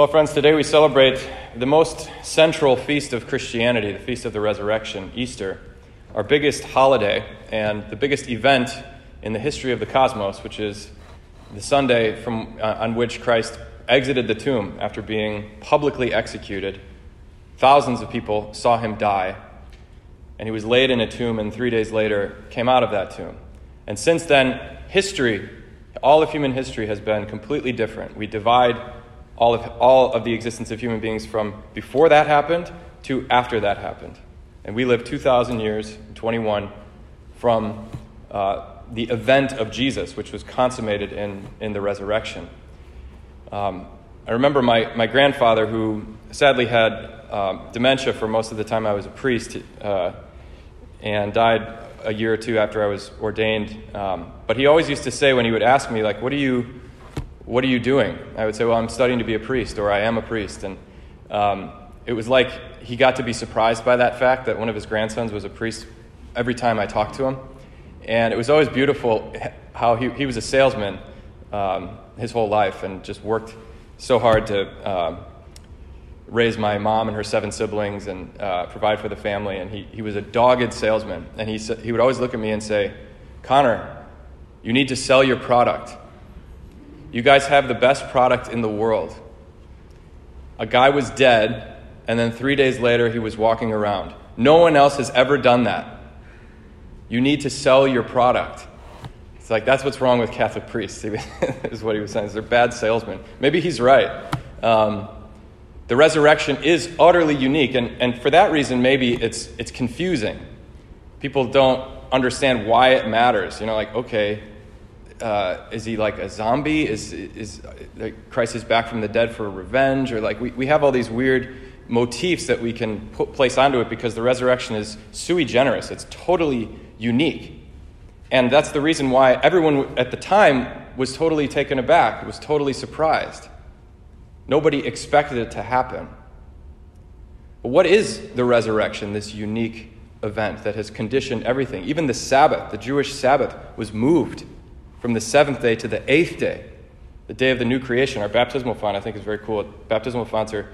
Well, friends, today we celebrate the most central feast of Christianity, the Feast of the Resurrection, Easter, our biggest holiday and the biggest event in the history of the cosmos, which is the Sunday from, uh, on which Christ exited the tomb after being publicly executed. Thousands of people saw him die, and he was laid in a tomb, and three days later came out of that tomb. And since then, history, all of human history, has been completely different. We divide all of, all of the existence of human beings from before that happened to after that happened. And we live 2,000 years, 21, from uh, the event of Jesus, which was consummated in, in the resurrection. Um, I remember my, my grandfather, who sadly had um, dementia for most of the time I was a priest, uh, and died a year or two after I was ordained. Um, but he always used to say when he would ask me, like, what are you, what are you doing? I would say, well, I'm studying to be a priest, or I am a priest. And um, it was like he got to be surprised by that fact that one of his grandsons was a priest every time I talked to him. And it was always beautiful how he, he was a salesman um, his whole life and just worked so hard to uh, raise my mom and her seven siblings and uh, provide for the family. And he, he was a dogged salesman. And he, he would always look at me and say, Connor, you need to sell your product. You guys have the best product in the world. A guy was dead, and then three days later, he was walking around. No one else has ever done that. You need to sell your product. It's like, that's what's wrong with Catholic priests, is what he was saying. They're bad salesmen. Maybe he's right. Um, the resurrection is utterly unique, and, and for that reason, maybe it's, it's confusing. People don't understand why it matters. You know, like, okay, uh, is he like a zombie? Is, is like, Christ is back from the dead for revenge? Or like, we, we have all these weird motifs that we can put, place onto it because the resurrection is sui generis. It's totally unique. And that's the reason why everyone at the time was totally taken aback, was totally surprised. Nobody expected it to happen. But what is the resurrection, this unique event that has conditioned everything? Even the Sabbath, the Jewish Sabbath, was moved from the seventh day to the eighth day, the day of the new creation. Our baptismal font, I think, is very cool. Baptismal fonts are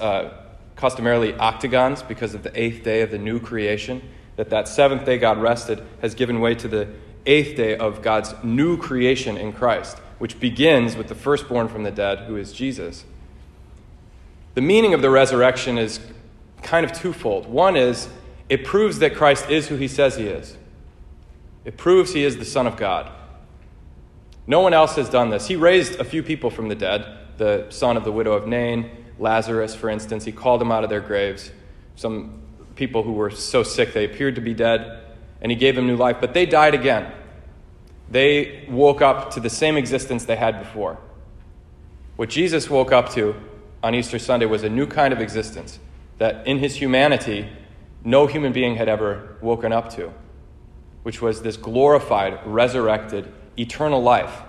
uh, customarily octagons because of the eighth day of the new creation that that seventh day God rested has given way to the eighth day of God's new creation in Christ, which begins with the firstborn from the dead, who is Jesus. The meaning of the resurrection is kind of twofold. One is it proves that Christ is who he says he is, it proves he is the Son of God. No one else has done this. He raised a few people from the dead, the son of the widow of Nain, Lazarus, for instance. He called them out of their graves. Some people who were so sick they appeared to be dead, and he gave them new life, but they died again. They woke up to the same existence they had before. What Jesus woke up to on Easter Sunday was a new kind of existence that in his humanity, no human being had ever woken up to, which was this glorified, resurrected, eternal life,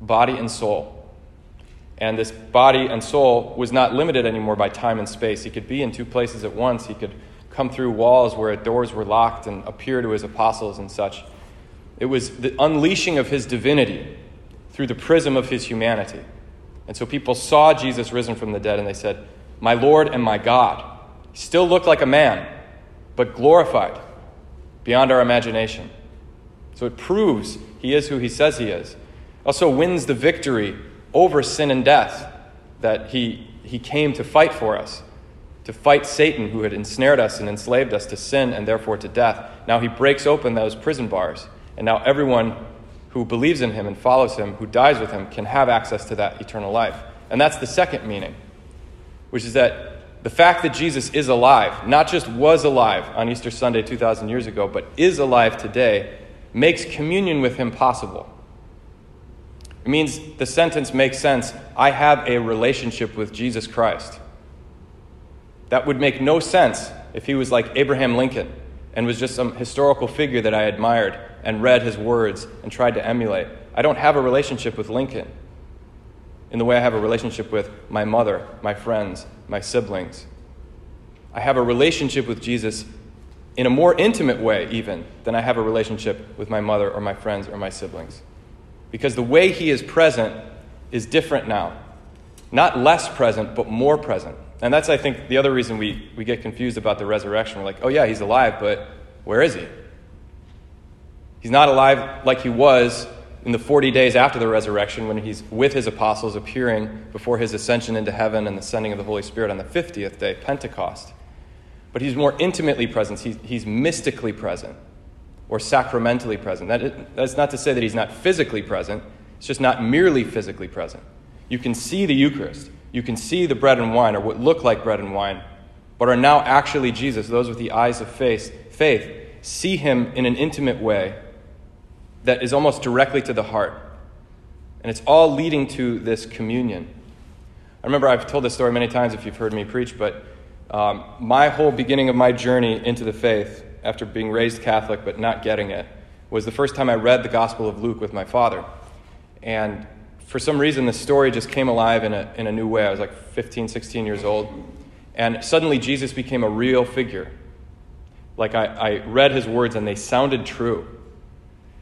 body and soul. And this body and soul was not limited anymore by time and space. He could be in two places at once. He could come through walls where doors were locked and appear to his apostles and such. It was the unleashing of his divinity through the prism of his humanity. And so people saw Jesus risen from the dead and they said, My Lord and my God. He still looked like a man, but glorified beyond our imagination. So it proves he is who he says he is. Also wins the victory over sin and death that he, he came to fight for us to fight Satan, who had ensnared us and enslaved us to sin and therefore to death. Now he breaks open those prison bars, and now everyone who believes in him and follows him, who dies with him, can have access to that eternal life. And that's the second meaning, which is that the fact that Jesus is alive, not just was alive on Easter Sunday 2,000 years ago, but is alive today, makes communion with him possible. It means the sentence makes sense I have a relationship with Jesus Christ. That would make no sense if he was like Abraham Lincoln and was just some historical figure that I admired and read his words and tried to emulate. I don't have a relationship with Lincoln in the way I have a relationship with my mother, my friends, my siblings. I have a relationship with Jesus in a more intimate way, even, than I have a relationship with my mother or my friends or my siblings. Because the way he is present is different now. not less present, but more present. And that's, I think, the other reason we, we get confused about the resurrection. We're like, oh, yeah, he's alive, but where is he? He's not alive like he was in the 40 days after the resurrection when he's with his apostles appearing before his ascension into heaven and the sending of the Holy Spirit on the 50th day, Pentecost. But he's more intimately present, he's, he's mystically present or sacramentally present. That is, that's not to say that he's not physically present, it's just not merely physically present. You can see the Eucharist, you can see the bread and wine, or what look like bread and wine, but are now actually Jesus. Those with the eyes of faith, faith see him in an intimate way that is almost directly to the heart. And it's all leading to this communion. I remember I've told this story many times if you've heard me preach, but um, my whole beginning of my journey into the faith, after being raised Catholic but not getting it, was the first time I read the Gospel of Luke with my father. And for some reason, the story just came alive in a, in a new way. I was like 15, 16 years old. And suddenly, Jesus became a real figure. Like, I, I read his words and they sounded true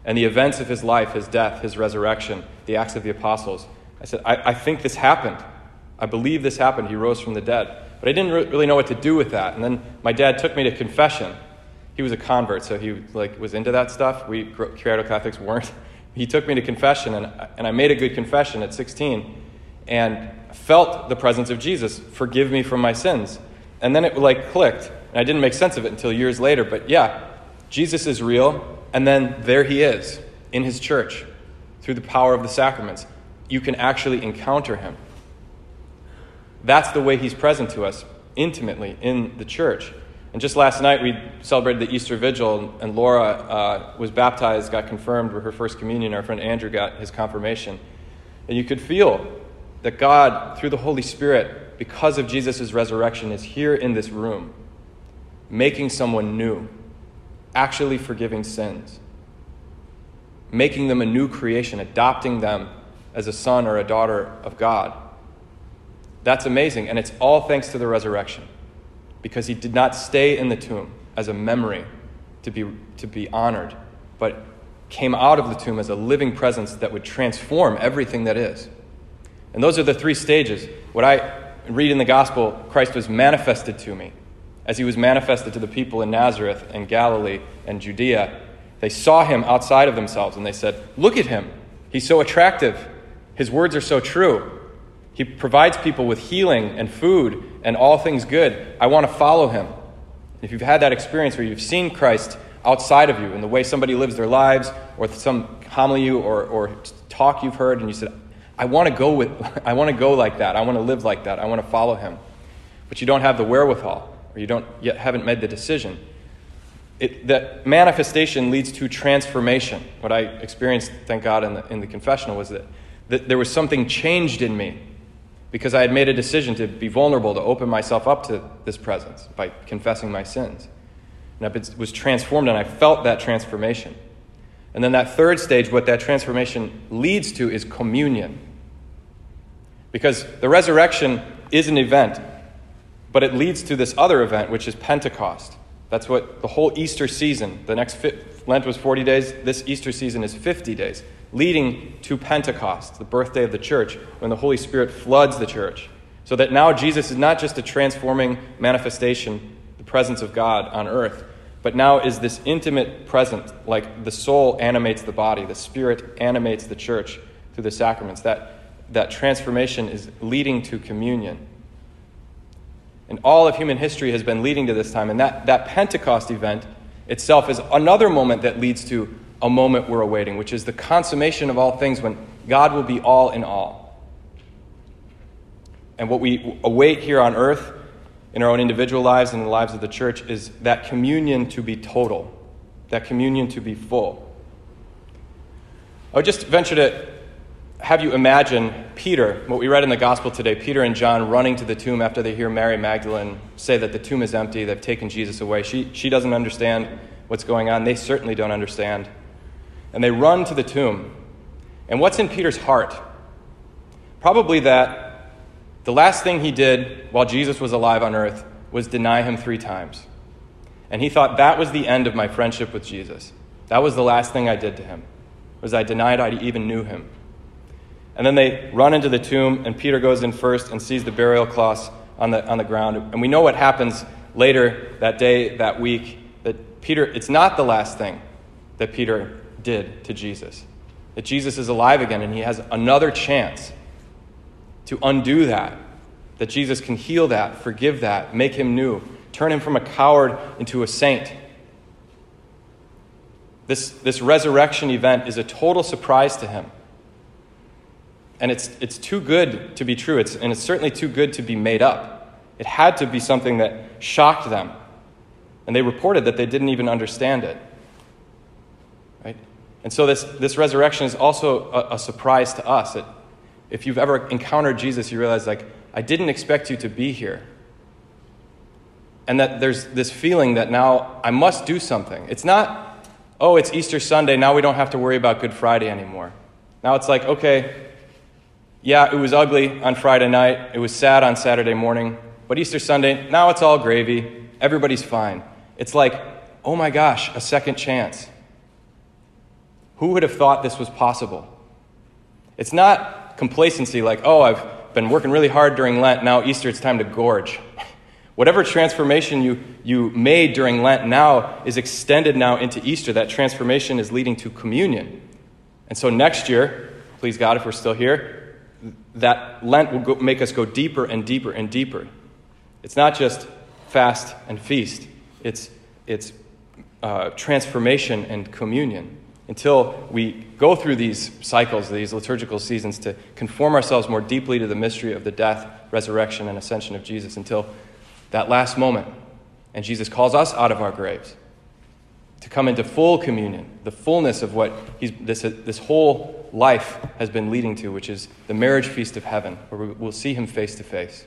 and the events of his life, his death, his resurrection, the Acts of the Apostles. I said, I, I think this happened. I believe this happened. He rose from the dead. But I didn't re- really know what to do with that. And then my dad took me to confession. He was a convert, so he like, was into that stuff. We cradle Catholics weren't. He took me to confession, and, and I made a good confession at 16 and felt the presence of Jesus. Forgive me from my sins. And then it like clicked. And I didn't make sense of it until years later. But yeah, Jesus is real. And then there he is in his church through the power of the sacraments. You can actually encounter him. That's the way he's present to us intimately in the church. And just last night, we celebrated the Easter Vigil, and Laura uh, was baptized, got confirmed with her first communion. Our friend Andrew got his confirmation. And you could feel that God, through the Holy Spirit, because of Jesus' resurrection, is here in this room, making someone new actually forgiving sins, making them a new creation, adopting them as a son or a daughter of God. That's amazing, and it's all thanks to the resurrection because he did not stay in the tomb as a memory to be, to be honored, but came out of the tomb as a living presence that would transform everything that is. And those are the three stages. What I read in the gospel, Christ was manifested to me as he was manifested to the people in Nazareth and Galilee and Judea. They saw him outside of themselves and they said, Look at him. He's so attractive. His words are so true. He provides people with healing and food and all things good. I want to follow him. If you've had that experience where you've seen Christ outside of you in the way somebody lives their lives or some homily you or, or talk you've heard and you said, I want to go with I want to go like that. I want to live like that. I want to follow him. But you don't have the wherewithal or you don't yet haven't made the decision, it, that manifestation leads to transformation. What I experienced, thank God, in the, in the confessional was that, that there was something changed in me because I had made a decision to be vulnerable, to open myself up to this presence by confessing my sins. And I was transformed, and I felt that transformation. And then that third stage, what that transformation leads to is communion. Because the resurrection is an event, but it leads to this other event, which is Pentecost. That's what the whole Easter season, the next Lent was 40 days, this Easter season is 50 days, leading to Pentecost, the birthday of the church, when the Holy Spirit floods the church. So that now Jesus is not just a transforming manifestation, the presence of God on earth, but now is this intimate presence, like the soul animates the body, the Spirit animates the church through the sacraments. That, that transformation is leading to communion. And all of human history has been leading to this time. And that, that Pentecost event itself is another moment that leads to a moment we're awaiting, which is the consummation of all things when God will be all in all. And what we await here on earth, in our own individual lives and in the lives of the church, is that communion to be total, that communion to be full. I would just venture to have you imagine Peter, what we read in the gospel today, Peter and John running to the tomb after they hear Mary Magdalene say that the tomb is empty, they've taken Jesus away. She, she doesn't understand what's going on. They certainly don't understand. And they run to the tomb. And what's in Peter's heart? Probably that the last thing he did while Jesus was alive on earth was deny him three times. And he thought that was the end of my friendship with Jesus. That was the last thing I did to him. Was I denied I even knew him. And then they run into the tomb, and Peter goes in first and sees the burial cloths on the, on the ground. And we know what happens later that day, that week, that Peter, it's not the last thing that Peter did to Jesus. That Jesus is alive again, and he has another chance to undo that. That Jesus can heal that, forgive that, make him new, turn him from a coward into a saint. This, this resurrection event is a total surprise to him. And it's, it's too good to be true, it's, and it's certainly too good to be made up. It had to be something that shocked them. And they reported that they didn't even understand it. And so this, this resurrection is also a, a surprise to us. It, if you've ever encountered Jesus, you realize, like, I didn't expect you to be here. And that there's this feeling that now I must do something. It's not, oh, it's Easter Sunday, now we don't have to worry about Good Friday anymore. Now it's like, okay, yeah, it was ugly on Friday night, it was sad on Saturday morning, but Easter Sunday, now it's all gravy, everybody's fine. It's like, oh my gosh, a second chance. Who would have thought this was possible? It's not complacency like, oh, I've been working really hard during Lent, now Easter, it's time to gorge. Whatever transformation you, you made during Lent now is extended now into Easter. That transformation is leading to communion. And so next year, please God, if we're still here, that Lent will go, make us go deeper and deeper and deeper. It's not just fast and feast, it's, it's uh, transformation and communion until we go through these cycles, these liturgical seasons, to conform ourselves more deeply to the mystery of the death, resurrection, and ascension of Jesus until that last moment. And Jesus calls us out of our graves to come into full communion, the fullness of what this, this whole life has been leading to, which is the marriage feast of heaven, where we'll see him face to face.